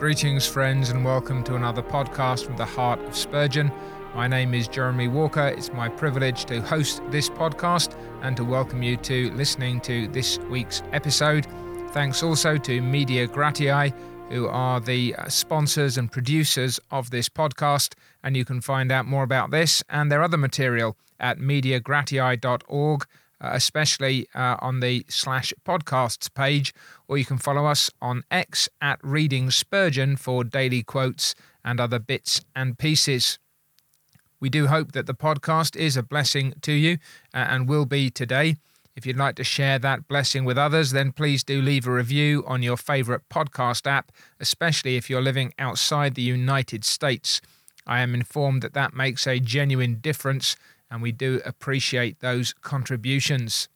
Greetings, friends, and welcome to another podcast from the heart of Spurgeon. My name is Jeremy Walker. It's my privilege to host this podcast and to welcome you to listening to this week's episode. Thanks also to Media Gratiae, who are the uh, sponsors and producers of this podcast. And you can find out more about this and their other material at mediagratiae.org uh, especially uh, on the slash podcasts page, or you can follow us on X at Reading Spurgeon for daily quotes and other bits and pieces. We do hope that the podcast is a blessing to you uh, and will be today. If you'd like to share that blessing with others, then please do leave a review on your favourite podcast app, especially if you're living outside the United States. I am informed that that makes a genuine difference and we do appreciate those contributions.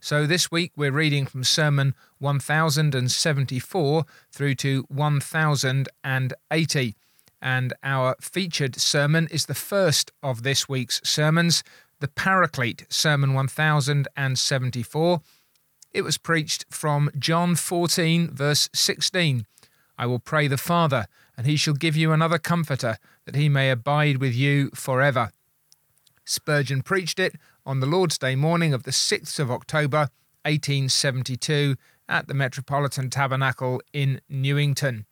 So this week we're reading from Sermon 1074 through to 1080. And our featured sermon is the first of this week's sermons, the Paraclete, Sermon 1074. It was preached from John 14, verse 16. I will pray the Father, and he shall give you another comforter, that he may abide with you forever. Spurgeon preached it on the Lord's Day morning of the 6th of October, 1872, at the Metropolitan Tabernacle in Newington.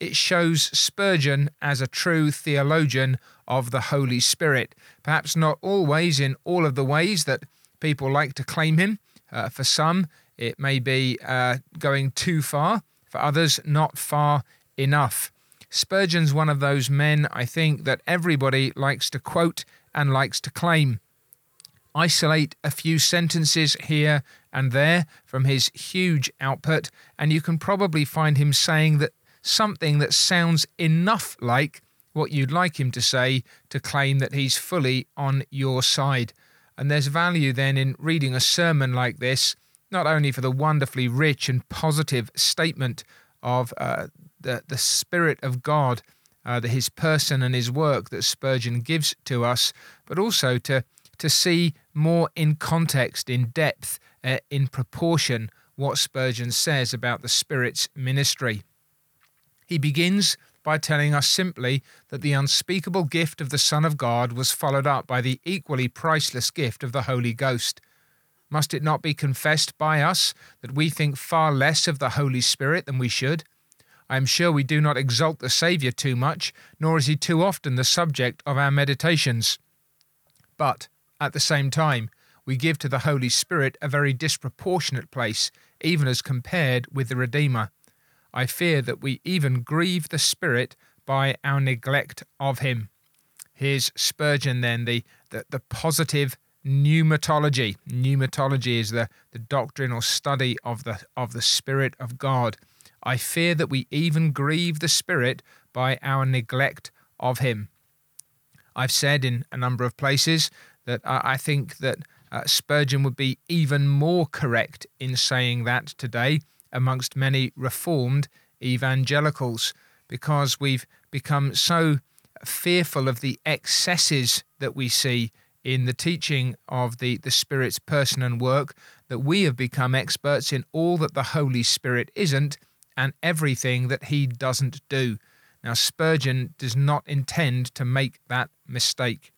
It shows Spurgeon as a true theologian of the Holy Spirit, perhaps not always in all of the ways that people like to claim him. Uh, for some, it may be uh, going too far, for others, not far enough. Spurgeon's one of those men, I think, that everybody likes to quote and likes to claim. Isolate a few sentences here and there from his huge output, and you can probably find him saying that something that sounds enough like what you'd like him to say to claim that he's fully on your side. And there's value then in reading a sermon like this, not only for the wonderfully rich and positive statement of uh, the, the Spirit of God uh, the, his person and his work that Spurgeon gives to us, but also to to see more in context, in depth, uh, in proportion what Spurgeon says about the Spirit's ministry. He begins by telling us simply that the unspeakable gift of the Son of God was followed up by the equally priceless gift of the Holy Ghost. Must it not be confessed by us that we think far less of the Holy Spirit than we should? I am sure we do not exalt the Saviour too much, nor is he too often the subject of our meditations. But, at the same time, we give to the Holy Spirit a very disproportionate place, even as compared with the Redeemer. I fear that we even grieve the Spirit by our neglect of him. Here's Spurgeon then, the, the, the positive pneumatology. Pneumatology is the, the doctrine or study of the of the Spirit of God. I fear that we even grieve the Spirit by our neglect of Him. I've said in a number of places that I think that uh, Spurgeon would be even more correct in saying that today amongst many reformed evangelicals because we've become so fearful of the excesses that we see in the teaching of the, the Spirit's person and work that we have become experts in all that the Holy Spirit isn't and everything that he doesn't do. Now, Spurgeon does not intend to make that mistake.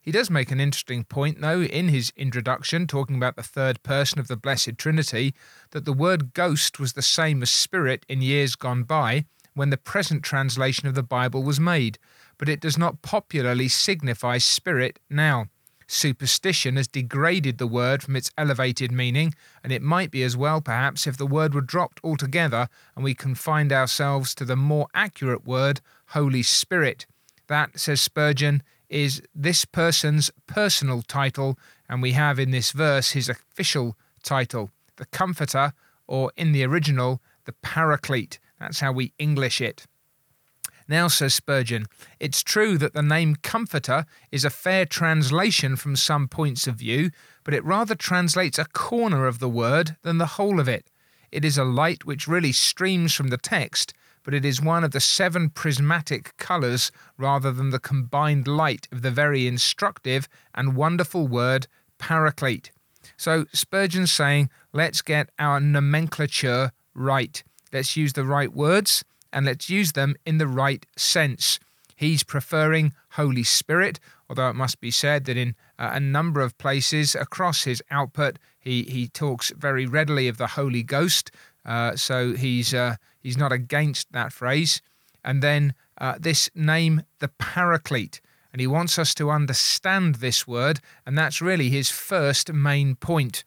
He does make an interesting point, though, in his introduction, talking about the third person of the Blessed Trinity, that the word ghost was the same as spirit in years gone by when the present translation of the Bible was made, but it does not popularly signify spirit now. Superstition has degraded the word from its elevated meaning, and it might be as well, perhaps, if the word were dropped altogether and we confined ourselves to the more accurate word, Holy Spirit. That, says Spurgeon, is this person's personal title, and we have in this verse his official title, the Comforter, or in the original, the Paraclete. That's how we English it. Now, says Spurgeon, it's true that the name Comforter is a fair translation from some points of view, but it rather translates a corner of the word than the whole of it. It is a light which really streams from the text, but it is one of the seven prismatic colours rather than the combined light of the very instructive and wonderful word paraclete. So Spurgeon's saying, let's get our nomenclature right. Let's use the right words and let's use them in the right sense. He's preferring Holy Spirit, although it must be said that in uh, a number of places across his output, he, he talks very readily of the Holy Ghost. Uh, so he's uh, he's not against that phrase. And then uh, this name, the Paraclete, and he wants us to understand this word, and that's really his first main point.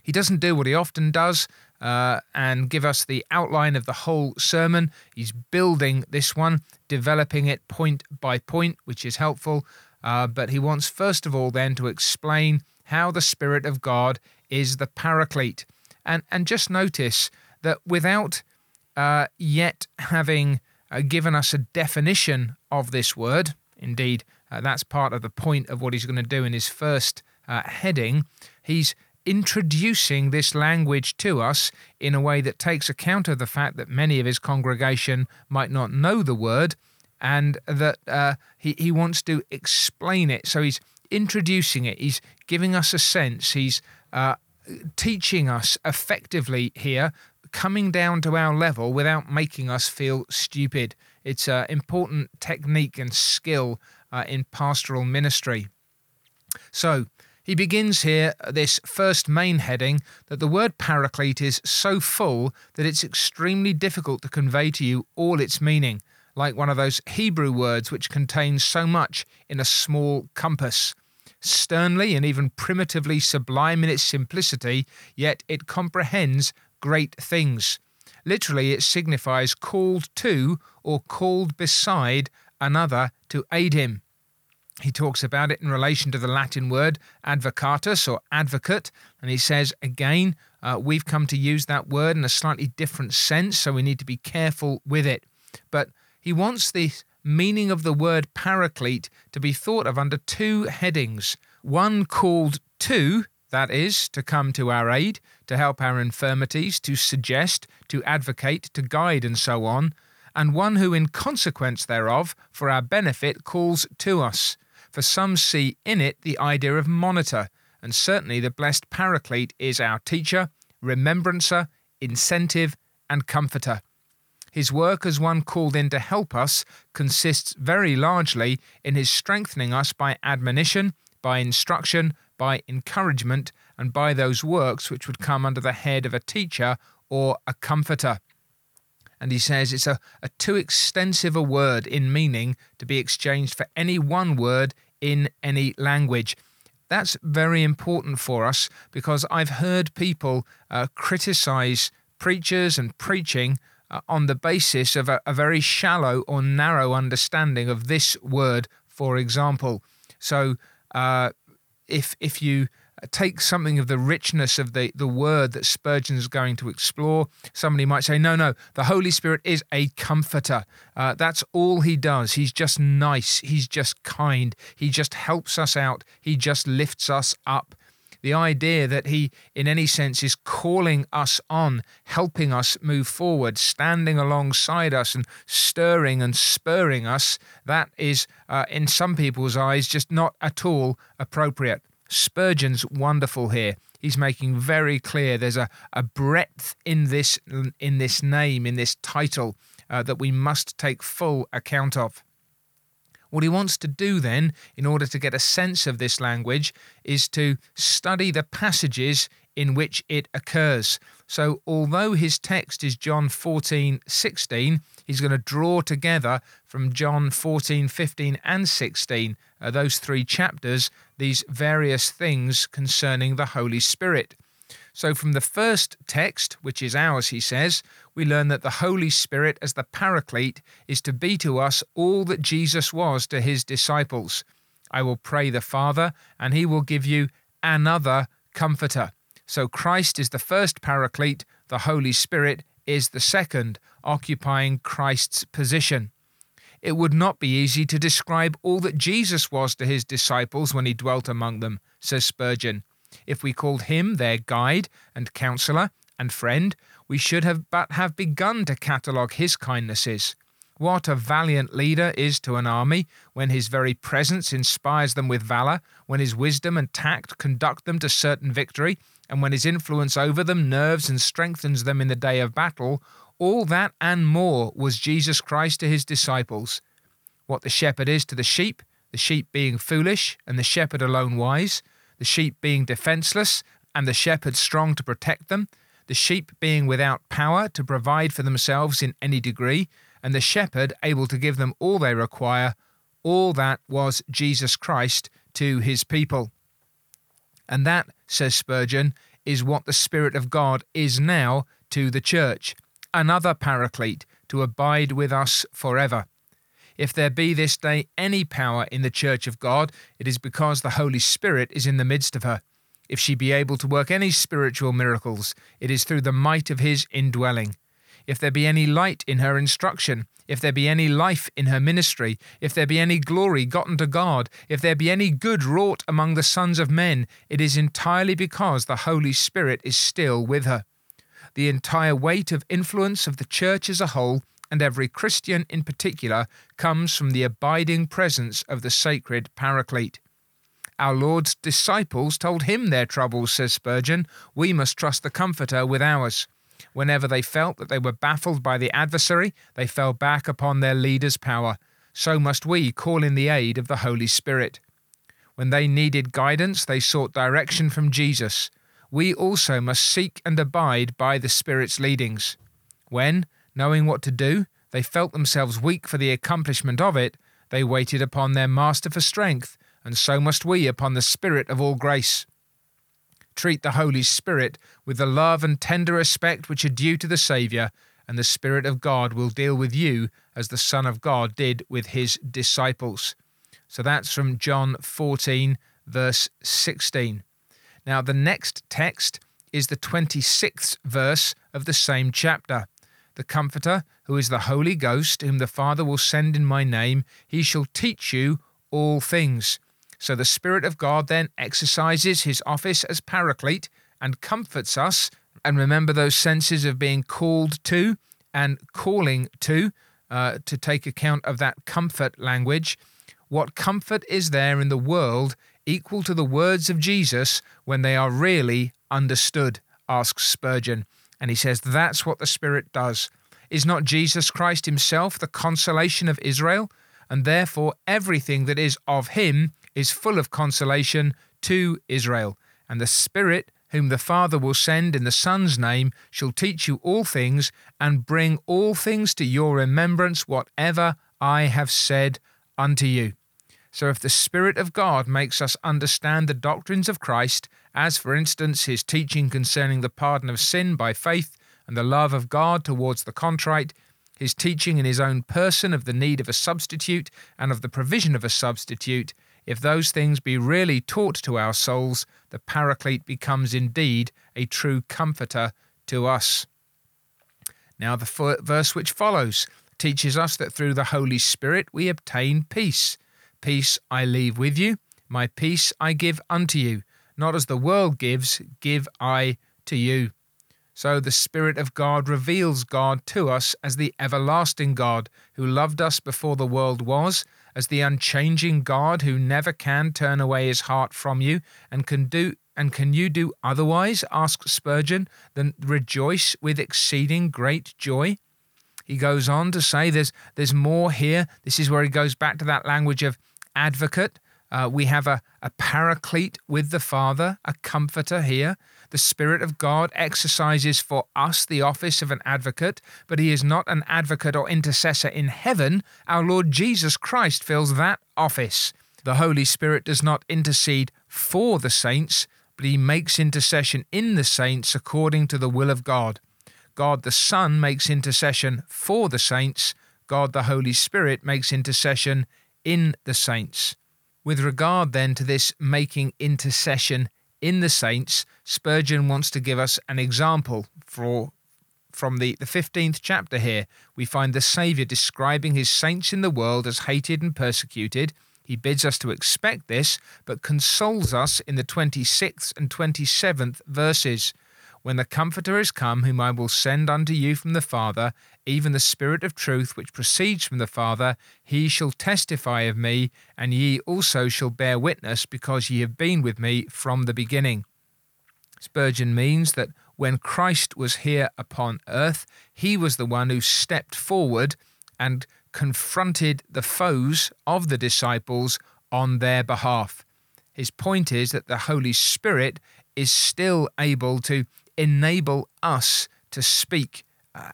He doesn't do what he often does, uh, and give us the outline of the whole sermon. He's building this one, developing it point by point, which is helpful. Uh, but he wants, first of all, then to explain how the Spirit of God is the paraclete. And, and just notice that without uh, yet having uh, given us a definition of this word, indeed, uh, that's part of the point of what he's going to do in his first uh, heading, he's introducing this language to us in a way that takes account of the fact that many of his congregation might not know the word and that uh, he, he wants to explain it. So he's introducing it, he's giving us a sense, he's uh, teaching us effectively here, coming down to our level without making us feel stupid. It's an important technique and skill uh, in pastoral ministry. So, he begins here, this first main heading, that the word paraclete is so full that it's extremely difficult to convey to you all its meaning, like one of those Hebrew words which contains so much in a small compass. Sternly and even primitively sublime in its simplicity, yet it comprehends great things. Literally, it signifies called to or called beside another to aid him. He talks about it in relation to the Latin word advocatus or advocate, and he says again, uh, we've come to use that word in a slightly different sense, so we need to be careful with it. But he wants the meaning of the word paraclete to be thought of under two headings. One called to, that is, to come to our aid, to help our infirmities, to suggest, to advocate, to guide, and so on, and one who, in consequence thereof, for our benefit, calls to us for some see in it the idea of monitor, and certainly the blessed Paraclete is our teacher, remembrancer, incentive, and comforter. His work as one called in to help us consists very largely in his strengthening us by admonition, by instruction, by encouragement, and by those works which would come under the head of a teacher or a comforter and he says it's a, a too extensive a word in meaning to be exchanged for any one word in any language. That's very important for us because I've heard people uh, criticize preachers and preaching uh, on the basis of a, a very shallow or narrow understanding of this word, for example. So, uh, if if you take something of the richness of the, the word that Spurgeon is going to explore. Somebody might say, no, no, the Holy Spirit is a comforter. Uh, that's all he does. He's just nice. He's just kind. He just helps us out. He just lifts us up. The idea that he, in any sense, is calling us on, helping us move forward, standing alongside us and stirring and spurring us, that is, uh, in some people's eyes, just not at all appropriate. Spurgeon's wonderful here. He's making very clear there's a, a breadth in this in this name, in this title, uh, that we must take full account of. What he wants to do then, in order to get a sense of this language, is to study the passages in which it occurs. So, although his text is John 14 16, he's going to draw together from John 14, 15, and 16, uh, those three chapters, these various things concerning the Holy Spirit. So, from the first text, which is ours, he says, we learn that the Holy Spirit, as the Paraclete, is to be to us all that Jesus was to his disciples. I will pray the Father, and he will give you another Comforter. So, Christ is the first Paraclete, the Holy Spirit is the second, occupying Christ's position. It would not be easy to describe all that Jesus was to his disciples when he dwelt among them, says Spurgeon. If we called him their guide and counselor and friend, we should have but have begun to catalogue his kindnesses. What a valiant leader is to an army when his very presence inspires them with valour, when his wisdom and tact conduct them to certain victory, and when his influence over them nerves and strengthens them in the day of battle, All that and more was Jesus Christ to his disciples. What the shepherd is to the sheep, the sheep being foolish and the shepherd alone wise, the sheep being defenseless and the shepherd strong to protect them, the sheep being without power to provide for themselves in any degree, and the shepherd able to give them all they require, all that was Jesus Christ to his people. And that, says Spurgeon, is what the Spirit of God is now to the church, another paraclete to abide with us forever. If there be this day any power in the church of God, it is because the Holy Spirit is in the midst of her. If she be able to work any spiritual miracles, it is through the might of his indwelling. If there be any light in her instruction, if there be any life in her ministry, if there be any glory gotten to God, if there be any good wrought among the sons of men, it is entirely because the Holy Spirit is still with her. The entire weight of influence of the church as a whole, and every Christian in particular, comes from the abiding presence of the sacred Paraclete. Our Lord's disciples told him their troubles, says Spurgeon. We must trust the Comforter with ours. Whenever they felt that they were baffled by the adversary, they fell back upon their leader's power. So must we call in the aid of the Holy Spirit. When they needed guidance, they sought direction from Jesus. We also must seek and abide by the Spirit's leadings. When, knowing what to do, they felt themselves weak for the accomplishment of it, they waited upon their Master for strength, and so must we upon the Spirit of all grace treat the Holy Spirit with the love and tender respect which are due to the Saviour, and the Spirit of God will deal with you as the Son of God did with his disciples. So that's from John 14, verse 16. Now, the next text is the 26th verse of the same chapter. The Comforter, who is the Holy Ghost, whom the Father will send in my name, he shall teach you all things so the Spirit of God then exercises his office as paraclete and comforts us. And remember those senses of being called to and calling to, uh, to take account of that comfort language. What comfort is there in the world equal to the words of Jesus when they are really understood? asks Spurgeon. And he says that's what the Spirit does. Is not Jesus Christ himself the consolation of Israel? And therefore, everything that is of him is full of consolation to Israel. And the Spirit, whom the Father will send in the Son's name, shall teach you all things and bring all things to your remembrance, whatever I have said unto you. So, if the Spirit of God makes us understand the doctrines of Christ, as for instance his teaching concerning the pardon of sin by faith and the love of God towards the contrite, his teaching in his own person of the need of a substitute and of the provision of a substitute, if those things be really taught to our souls, the Paraclete becomes indeed a true comforter to us. Now, the verse which follows teaches us that through the Holy Spirit we obtain peace. Peace I leave with you, my peace I give unto you. Not as the world gives, give I to you. So the Spirit of God reveals God to us as the everlasting God who loved us before the world was as the unchanging God who never can turn away his heart from you and can do and can you do otherwise asked Spurgeon than rejoice with exceeding great joy he goes on to say there's there's more here this is where he goes back to that language of advocate uh, we have a, a paraclete with the Father, a comforter here. The Spirit of God exercises for us the office of an advocate, but he is not an advocate or intercessor in heaven. Our Lord Jesus Christ fills that office. The Holy Spirit does not intercede for the saints, but he makes intercession in the saints according to the will of God. God the Son makes intercession for the saints. God the Holy Spirit makes intercession in the saints. With regard then to this making intercession in the saints, Spurgeon wants to give us an example for from the, the 15th chapter here. We find the Saviour describing his saints in the world as hated and persecuted. He bids us to expect this, but consoles us in the 26th and 27th verses. When the Comforter is come, whom I will send unto you from the Father, even the Spirit of truth which proceeds from the Father, he shall testify of me, and ye also shall bear witness, because ye have been with me from the beginning. Spurgeon means that when Christ was here upon earth, he was the one who stepped forward and confronted the foes of the disciples on their behalf. His point is that the Holy Spirit is still able to enable us to speak, uh,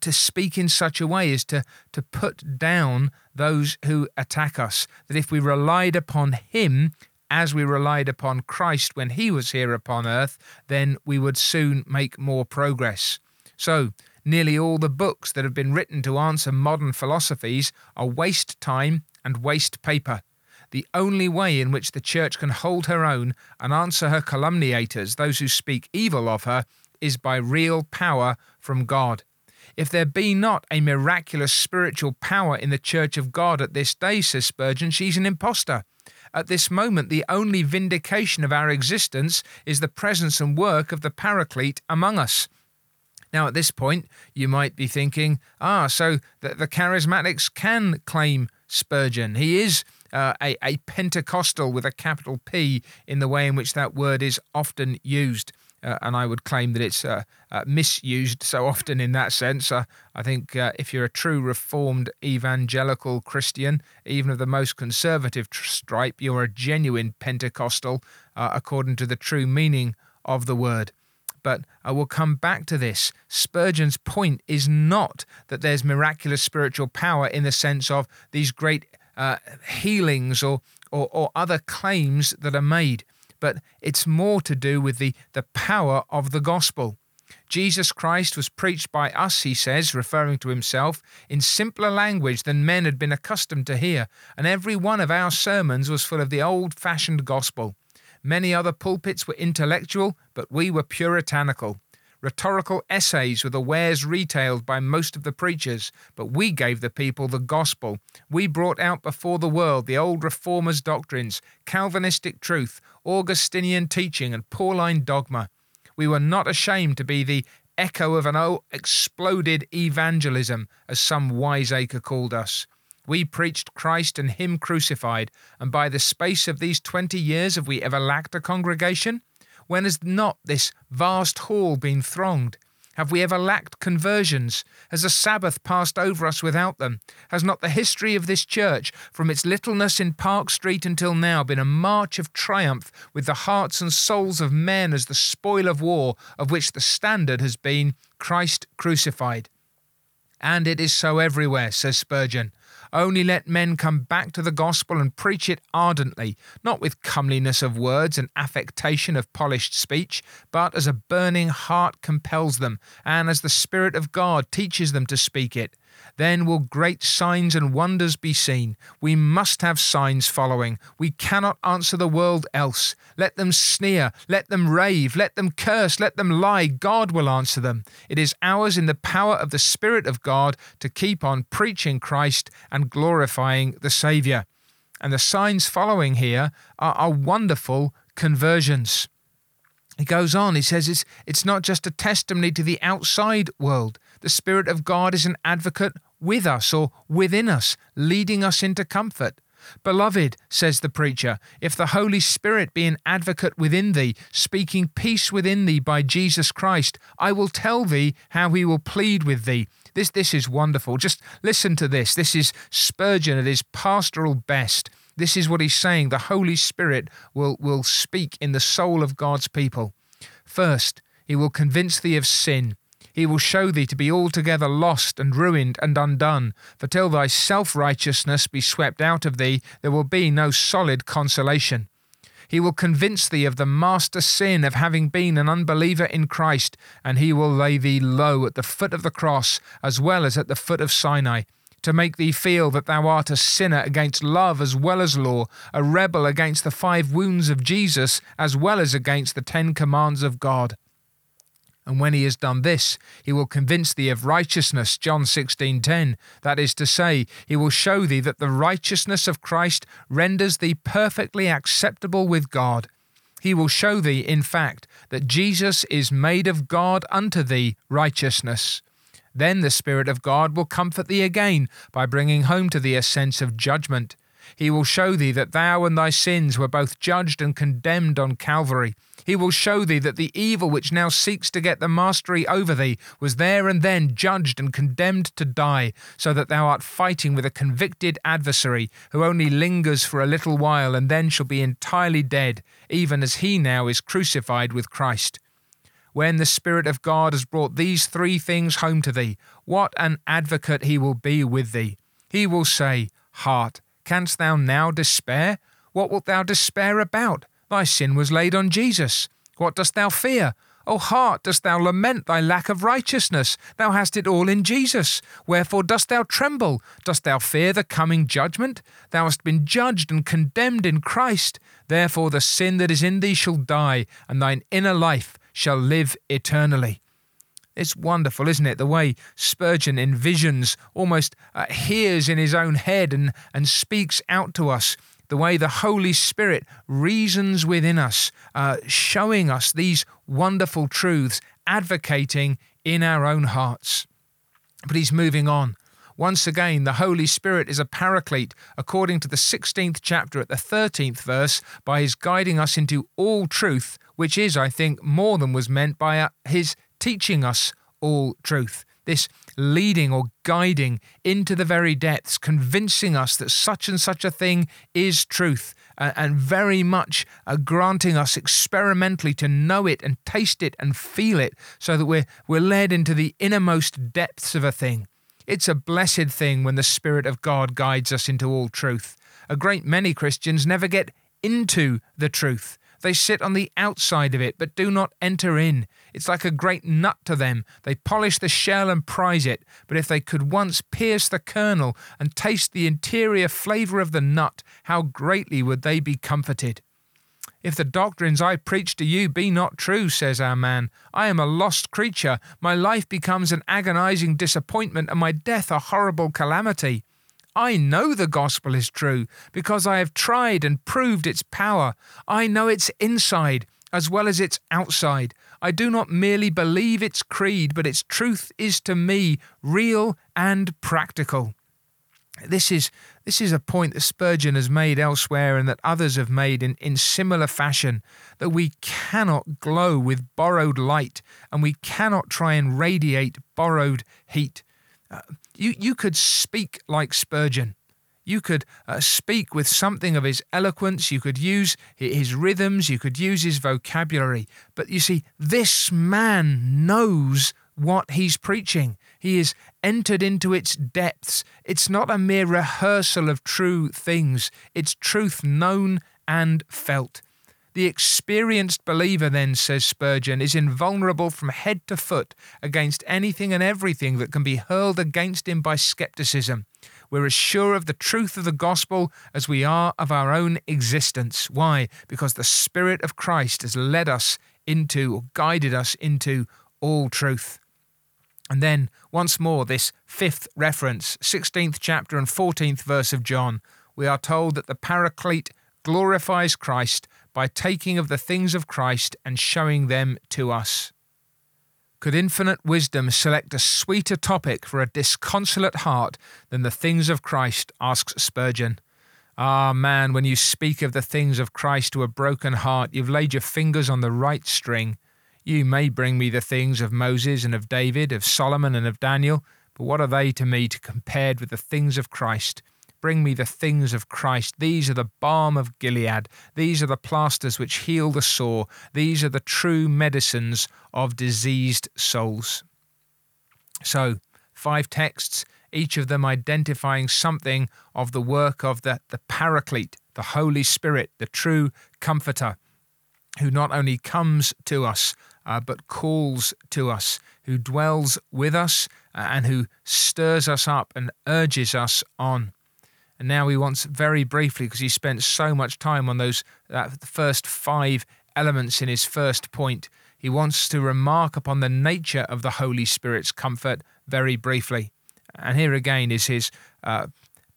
to speak in such a way as to, to put down those who attack us. That if we relied upon Him as we relied upon Christ when He was here upon earth, then we would soon make more progress. So, nearly all the books that have been written to answer modern philosophies are waste time and waste paper. The only way in which the church can hold her own and answer her calumniators, those who speak evil of her, is by real power from God. If there be not a miraculous spiritual power in the church of God at this day, says Spurgeon, she's an impostor. At this moment, the only vindication of our existence is the presence and work of the Paraclete among us. Now, at this point, you might be thinking, ah, so the, the charismatics can claim Spurgeon. He is uh, a, a Pentecostal with a capital P in the way in which that word is often used. Uh, and I would claim that it's uh, uh, misused so often in that sense. Uh, I think uh, if you're a true Reformed evangelical Christian, even of the most conservative stripe, you're a genuine Pentecostal uh, according to the true meaning of the word. But I will come back to this. Spurgeon's point is not that there's miraculous spiritual power in the sense of these great healings or, or, or other claims that are made but it's more to do with the, the power of the gospel. Jesus Christ was preached by us, he says, referring to himself, in simpler language than men had been accustomed to hear, and every one of our sermons was full of the old fashioned gospel. Many other pulpits were intellectual, but we were puritanical. Rhetorical essays were the wares retailed by most of the preachers, but we gave the people the gospel. We brought out before the world the old reformers' doctrines, Calvinistic truth, Augustinian teaching, and Pauline dogma. We were not ashamed to be the echo of an old exploded evangelism, as some wiseacre called us. We preached Christ and Him crucified, and by the space of these twenty years have we ever lacked a congregation? When has not this vast hall been thronged? Have we ever lacked conversions? Has a Sabbath passed over us without them? Has not the history of this church, from its littleness in Park Street until now, been a march of triumph with the hearts and souls of men as the spoil of war, of which the standard has been Christ crucified? And it is so everywhere, says Spurgeon. Only let men come back to the gospel and preach it ardently, not with comeliness of words and affectation of polished speech, but as a burning heart compels them, and as the Spirit of God teaches them to speak it. Then will great signs and wonders be seen. We must have signs following. We cannot answer the world else. Let them sneer, let them rave, let them curse, let them lie. God will answer them. It is ours in the power of the Spirit of God to keep on preaching Christ and glorifying the Saviour. And the signs following here are, are wonderful conversions. He goes on, he says it's, it's not just a testimony to the outside world. The Spirit of God is an advocate with us or within us, leading us into comfort. Beloved, says the preacher, if the Holy Spirit be an advocate within thee, speaking peace within thee by Jesus Christ, I will tell thee how he will plead with thee. This, this is wonderful. Just listen to this. This is Spurgeon at his pastoral best. This is what he's saying. The Holy Spirit will, will speak in the soul of God's people. First, he will convince thee of sin. He will show thee to be altogether lost and ruined and undone. For till thy self righteousness be swept out of thee, there will be no solid consolation. He will convince thee of the master sin of having been an unbeliever in Christ, and he will lay thee low at the foot of the cross as well as at the foot of Sinai to make thee feel that thou art a sinner against love as well as law, a rebel against the five wounds of Jesus as well as against the Ten Commands of God. And when he has done this, he will convince thee of righteousness, John 16:10. That is to say, he will show thee that the righteousness of Christ renders thee perfectly acceptable with God. He will show thee, in fact, that Jesus is made of God unto thee righteousness. Then the Spirit of God will comfort thee again by bringing home to thee a sense of judgment. He will show thee that thou and thy sins were both judged and condemned on Calvary. He will show thee that the evil which now seeks to get the mastery over thee was there and then judged and condemned to die, so that thou art fighting with a convicted adversary who only lingers for a little while and then shall be entirely dead, even as he now is crucified with Christ. When the Spirit of God has brought these three things home to thee, what an advocate he will be with thee! He will say, Heart, canst thou now despair? What wilt thou despair about? Thy sin was laid on Jesus. What dost thou fear? O heart, dost thou lament thy lack of righteousness? Thou hast it all in Jesus. Wherefore dost thou tremble? Dost thou fear the coming judgment? Thou hast been judged and condemned in Christ. Therefore the sin that is in thee shall die, and thine inner life shall live eternally. It's wonderful, isn't it? The way Spurgeon envisions, almost uh, hears in his own head and, and speaks out to us the way the Holy Spirit reasons within us, uh, showing us these wonderful truths, advocating in our own hearts. But he's moving on. Once again, the Holy Spirit is a paraclete, according to the 16th chapter at the 13th verse, by his guiding us into all truth, which is, I think, more than was meant by uh, his teaching us all truth this leading or guiding into the very depths, convincing us that such and such a thing is truth, and very much uh, granting us experimentally to know it and taste it and feel it, so that we're, we're led into the innermost depths of a thing. It's a blessed thing when the Spirit of God guides us into all truth. A great many Christians never get into the truth. They sit on the outside of it, but do not enter in. It's like a great nut to them. They polish the shell and prize it, but if they could once pierce the kernel and taste the interior flavour of the nut, how greatly would they be comforted. If the doctrines I preach to you be not true, says our man, I am a lost creature. My life becomes an agonizing disappointment, and my death a horrible calamity. I know the gospel is true because I have tried and proved its power. I know its inside as well as its outside. I do not merely believe its creed, but its truth is to me real and practical. This is, this is a point that Spurgeon has made elsewhere and that others have made in, in similar fashion that we cannot glow with borrowed light and we cannot try and radiate borrowed heat. Uh, you, you could speak like Spurgeon. You could uh, speak with something of his eloquence. You could use his rhythms. You could use his vocabulary. But you see, this man knows what he's preaching. He is entered into its depths. It's not a mere rehearsal of true things, it's truth known and felt. The experienced believer, then, says Spurgeon, is invulnerable from head to foot against anything and everything that can be hurled against him by skepticism. We're as sure of the truth of the gospel as we are of our own existence. Why? Because the Spirit of Christ has led us into or guided us into all truth. And then, once more, this fifth reference, 16th chapter and 14th verse of John, we are told that the Paraclete glorifies Christ by taking of the things of Christ and showing them to us. Could infinite wisdom select a sweeter topic for a disconsolate heart than the things of Christ? asks Spurgeon. Ah, man, when you speak of the things of Christ to a broken heart, you've laid your fingers on the right string. You may bring me the things of Moses and of David, of Solomon and of Daniel, but what are they to me to compared with the things of Christ? Bring me the things of Christ. These are the balm of Gilead. These are the plasters which heal the sore. These are the true medicines of diseased souls. So, five texts, each of them identifying something of the work of the, the Paraclete, the Holy Spirit, the true Comforter, who not only comes to us, uh, but calls to us, who dwells with us, uh, and who stirs us up and urges us on. And now he wants very briefly, because he spent so much time on those that first five elements in his first point, he wants to remark upon the nature of the Holy Spirit's comfort very briefly. And here again is his uh,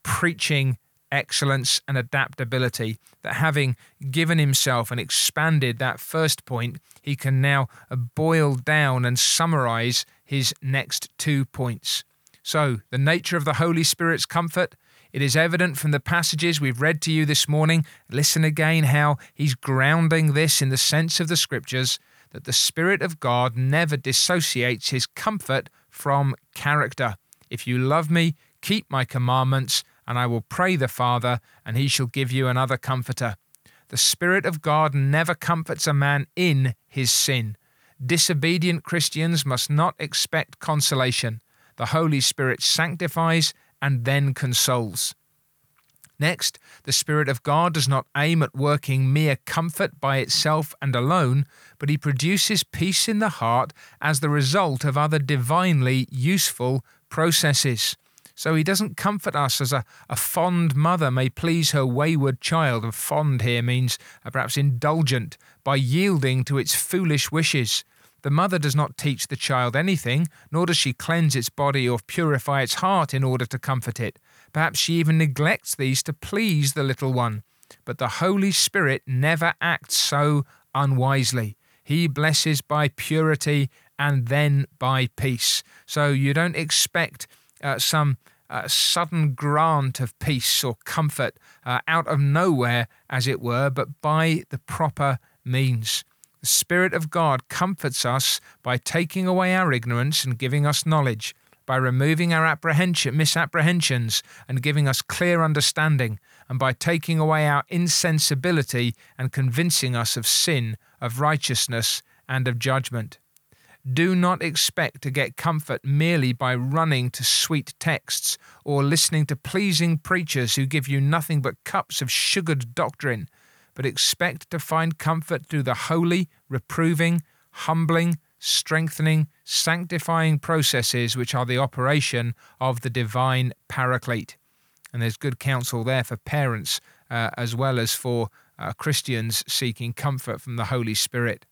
preaching excellence and adaptability that having given himself and expanded that first point, he can now boil down and summarize his next two points. So, the nature of the Holy Spirit's comfort It is evident from the passages we've read to you this morning. Listen again how he's grounding this in the sense of the scriptures that the Spirit of God never dissociates his comfort from character. If you love me, keep my commandments, and I will pray the Father, and he shall give you another comforter. The Spirit of God never comforts a man in his sin. Disobedient Christians must not expect consolation. The Holy Spirit sanctifies and then consoles. Next, the Spirit of God does not aim at working mere comfort by itself and alone, but he produces peace in the heart as the result of other divinely useful processes. So he doesn't comfort us as a, a fond mother may please her wayward child. And fond here means uh, perhaps indulgent by yielding to its foolish wishes. The mother does not teach the child anything, nor does she cleanse its body or purify its heart in order to comfort it. Perhaps she even neglects these to please the little one. But the Holy Spirit never acts so unwisely. He blesses by purity and then by peace. So you don't expect uh, some uh, sudden grant of peace or comfort uh, out of nowhere, as it were, but by the proper means. The Spirit of God comforts us by taking away our ignorance and giving us knowledge by removing our apprehension, misapprehensions and giving us clear understanding, and by taking away our insensibility and convincing us of sin, of righteousness, and of judgment. Do not expect to get comfort merely by running to sweet texts or listening to pleasing preachers who give you nothing but cups of sugared doctrine, but expect to find comfort through the holy, reproving, humbling, strengthening, sanctifying processes which are the operation of the divine paraclete. And there's good counsel there for parents uh, as well as for uh, Christians seeking comfort from the Holy Spirit.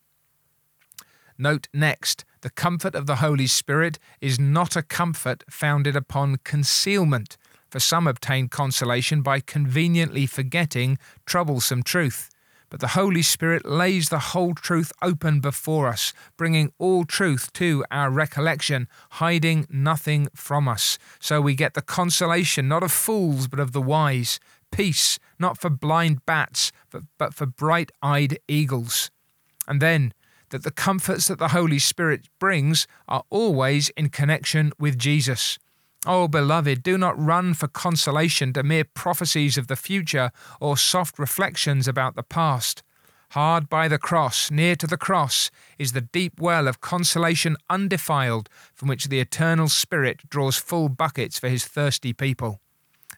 Note next, the comfort of the Holy Spirit is not a comfort founded upon concealment, for some obtain consolation by conveniently forgetting troublesome truth. But the Holy Spirit lays the whole truth open before us, bringing all truth to our recollection, hiding nothing from us. So we get the consolation not of fools, but of the wise, peace not for blind bats, but, but for bright eyed eagles. And then, that the comforts that the Holy Spirit brings are always in connection with Jesus. Oh, beloved, do not run for consolation to mere prophecies of the future or soft reflections about the past. Hard by the cross, near to the cross, is the deep well of consolation undefiled from which the eternal Spirit draws full buckets for his thirsty people.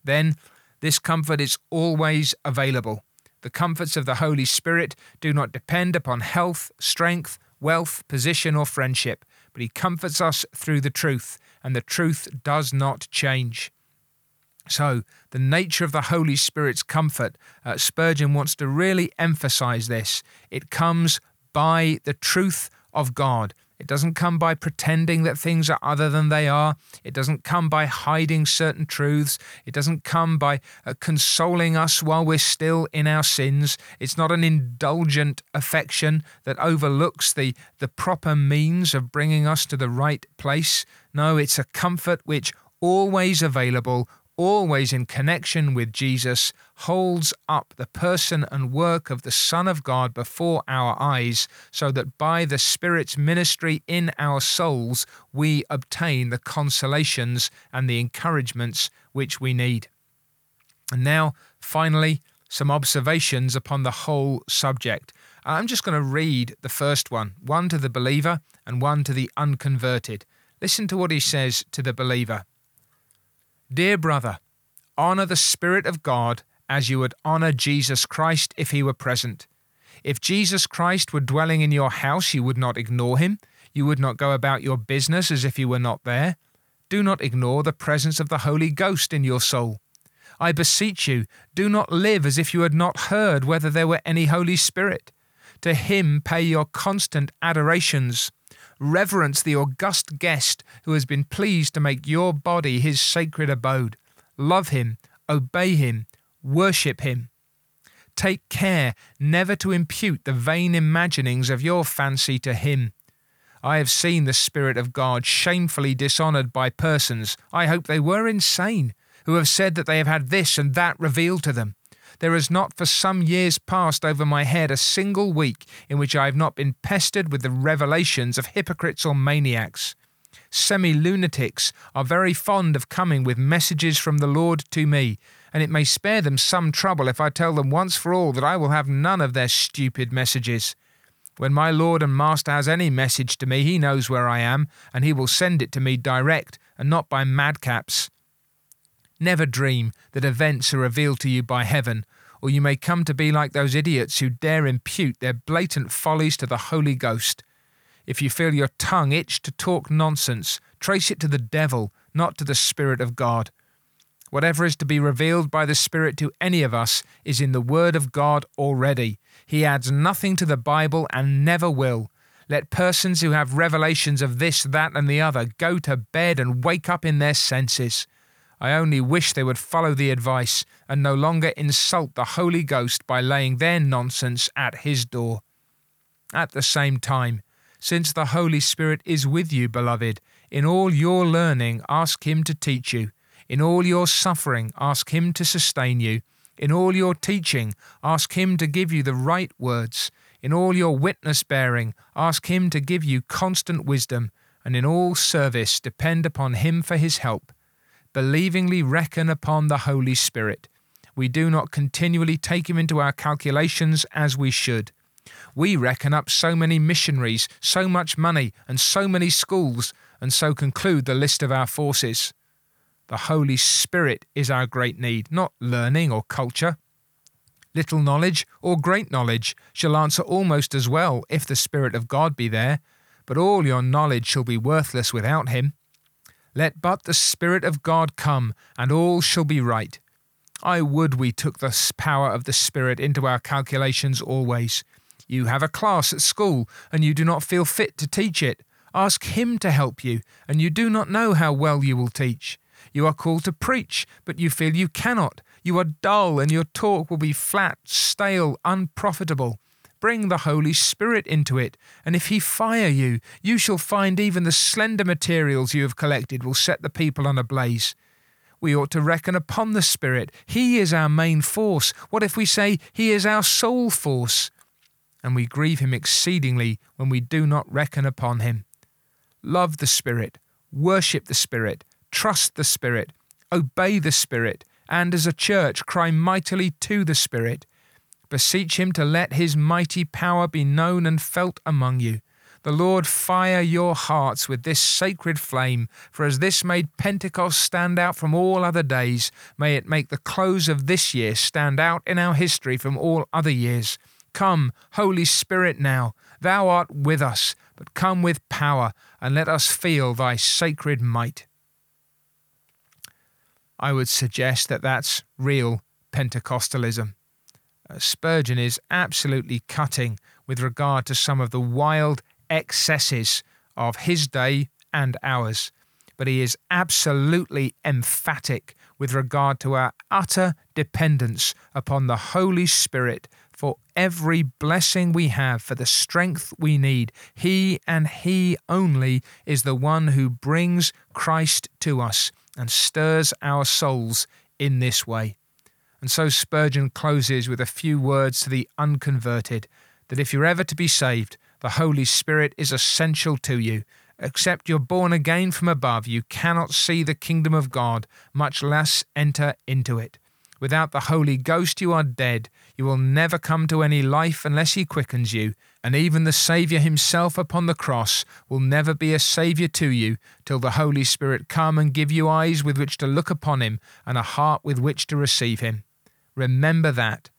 Then, this comfort is always available. The comforts of the Holy Spirit do not depend upon health, strength, wealth, position, or friendship, but he comforts us through the truth and the truth does not change. So, the nature of the Holy Spirit's comfort, uh, Spurgeon wants to really emphasize this. It comes by the truth of God. It doesn't come by pretending that things are other than they are. It doesn't come by hiding certain truths. It doesn't come by uh, consoling us while we're still in our sins. It's not an indulgent affection that overlooks the, the proper means of bringing us to the right place. No, it's a comfort which always available, always in connection with Jesus, holds up the person and work of the Son of God before our eyes, so that by the Spirit's ministry in our souls we obtain the consolations and the encouragements which we need. And now, finally, some observations upon the whole subject. Uh, I'm just going to read the first one, one to the believer and one to the unconverted. Listen to what he says to the believer Dear brother, honor the Spirit of God as you would honor Jesus Christ if he were present. If Jesus Christ were dwelling in your house, you would not ignore him. You would not go about your business as if he were not there. Do not ignore the presence of the Holy Ghost in your soul. I beseech you, do not live as if you had not heard whether there were any Holy Spirit. To him pay your constant adorations Reverence the august guest who has been pleased to make your body his sacred abode. Love him, obey him, worship him. Take care never to impute the vain imaginings of your fancy to him. I have seen the Spirit of God shamefully dishonoured by persons, I hope they were insane, who have said that they have had this and that revealed to them. There has not for some years passed over my head a single week in which I have not been pestered with the revelations of hypocrites or maniacs. Semi lunatics are very fond of coming with messages from the Lord to me, and it may spare them some trouble if I tell them once for all that I will have none of their stupid messages. When my Lord and Master has any message to me, he knows where I am, and he will send it to me direct, and not by madcaps. Never dream that events are revealed to you by heaven, or you may come to be like those idiots who dare impute their blatant follies to the Holy Ghost. If you feel your tongue itch to talk nonsense, trace it to the devil, not to the Spirit of God. Whatever is to be revealed by the Spirit to any of us is in the Word of God already. He adds nothing to the Bible and never will. Let persons who have revelations of this, that, and the other go to bed and wake up in their senses. I only wish they would follow the advice and no longer insult the Holy Ghost by laying their nonsense at his door. At the same time, since the Holy Spirit is with you, beloved, in all your learning, ask him to teach you. In all your suffering, ask him to sustain you. In all your teaching, ask him to give you the right words. In all your witness bearing, ask him to give you constant wisdom. And in all service, depend upon him for his help believingly reckon upon the Holy Spirit. We do not continually take him into our calculations as we should. We reckon up so many missionaries, so much money, and so many schools, and so conclude the list of our forces. The Holy Spirit is our great need, not learning or culture. Little knowledge or great knowledge shall answer almost as well if the Spirit of God be there, but all your knowledge shall be worthless without him. Let but the Spirit of God come, and all shall be right. I would we took the power of the Spirit into our calculations always. You have a class at school, and you do not feel fit to teach it. Ask Him to help you, and you do not know how well you will teach. You are called to preach, but you feel you cannot. You are dull, and your talk will be flat, stale, unprofitable. Bring the Holy Spirit into it, and if He fire you, you shall find even the slender materials you have collected will set the people on a blaze. We ought to reckon upon the Spirit. He is our main force. What if we say He is our sole force? And we grieve Him exceedingly when we do not reckon upon Him. Love the Spirit, worship the Spirit, trust the Spirit, obey the Spirit, and as a church cry mightily to the Spirit. Beseech him to let his mighty power be known and felt among you. The Lord fire your hearts with this sacred flame, for as this made Pentecost stand out from all other days, may it make the close of this year stand out in our history from all other years. Come, Holy Spirit, now, thou art with us, but come with power, and let us feel thy sacred might. I would suggest that that's real Pentecostalism. Spurgeon is absolutely cutting with regard to some of the wild excesses of his day and ours, but he is absolutely emphatic with regard to our utter dependence upon the Holy Spirit for every blessing we have, for the strength we need. He and He only is the one who brings Christ to us and stirs our souls in this way. And so Spurgeon closes with a few words to the unconverted that if you're ever to be saved, the Holy Spirit is essential to you. Except you're born again from above, you cannot see the kingdom of God, much less enter into it. Without the Holy Ghost, you are dead. You will never come to any life unless He quickens you. And even the Saviour Himself upon the cross will never be a Saviour to you till the Holy Spirit come and give you eyes with which to look upon Him and a heart with which to receive Him. Remember that.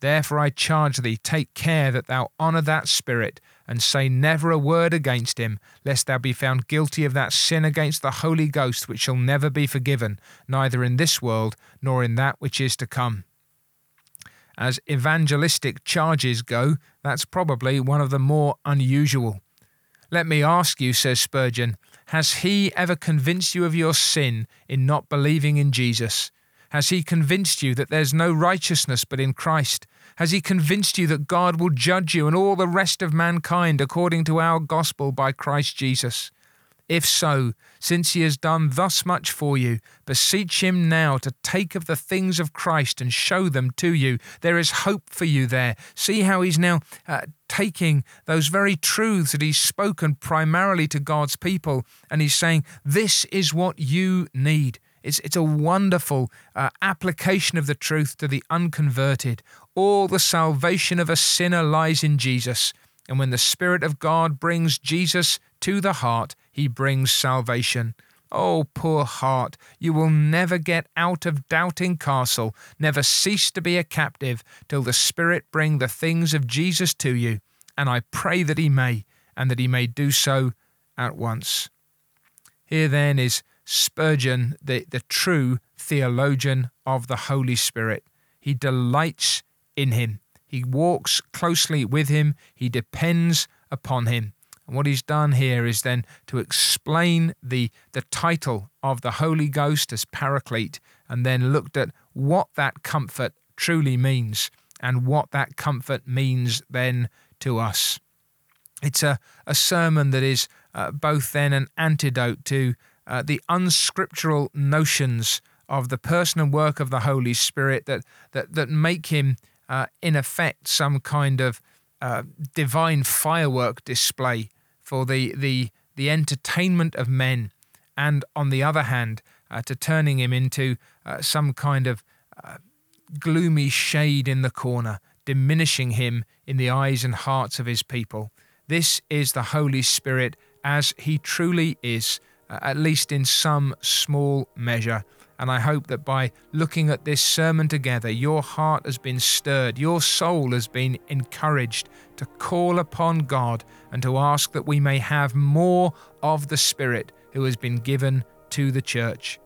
Therefore I charge thee, take care that thou honour that Spirit, and say never a word against him, lest thou be found guilty of that sin against the Holy Ghost which shall never be forgiven, neither in this world nor in that which is to come. As evangelistic charges go, that's probably one of the more unusual. Let me ask you, says Spurgeon, has he ever convinced you of your sin in not believing in Jesus? Has He convinced you that there's no righteousness but in Christ? Has He convinced you that God will judge you and all the rest of mankind according to our gospel by Christ Jesus? If so, since he has done thus much for you, beseech him now to take of the things of Christ and show them to you. There is hope for you there. See how he's now uh, taking those very truths that he's spoken primarily to God's people, and he's saying, This is what you need. It's, it's a wonderful uh, application of the truth to the unconverted. All the salvation of a sinner lies in Jesus. And when the Spirit of God brings Jesus to the heart, he brings salvation. Oh, poor heart, you will never get out of doubting castle, never cease to be a captive, till the Spirit bring the things of Jesus to you. And I pray that he may, and that he may do so at once. Here then is Spurgeon, the, the true theologian of the Holy Spirit. He delights in him. He walks closely with him. He depends upon him. And what he's done here is then to explain the, the title of the Holy Ghost as Paraclete, and then looked at what that comfort truly means and what that comfort means then to us. It's a, a sermon that is uh, both then an antidote to uh, the unscriptural notions of the person and work of the Holy Spirit that, that, that make him uh, in effect, some kind of uh, divine firework display for the, the, the entertainment of men, and on the other hand, uh, to turning him into uh, some kind of uh, gloomy shade in the corner, diminishing him in the eyes and hearts of his people. This is the Holy Spirit as he truly is, at least in some small measure. And I hope that by looking at this sermon together, your heart has been stirred, your soul has been encouraged to call upon God and to ask that we may have more of the Spirit who has been given to the church.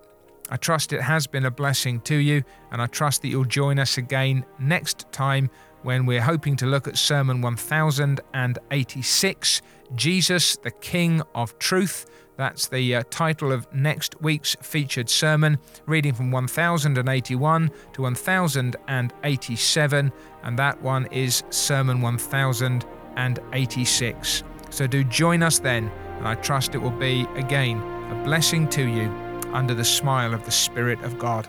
I trust it has been a blessing to you, and I trust that you'll join us again next time when we're hoping to look at Sermon 1086 Jesus, the King of Truth. That's the uh, title of next week's featured sermon, reading from 1081 to 1087, and that one is Sermon 1086. So do join us then, and I trust it will be again a blessing to you under the smile of the Spirit of God.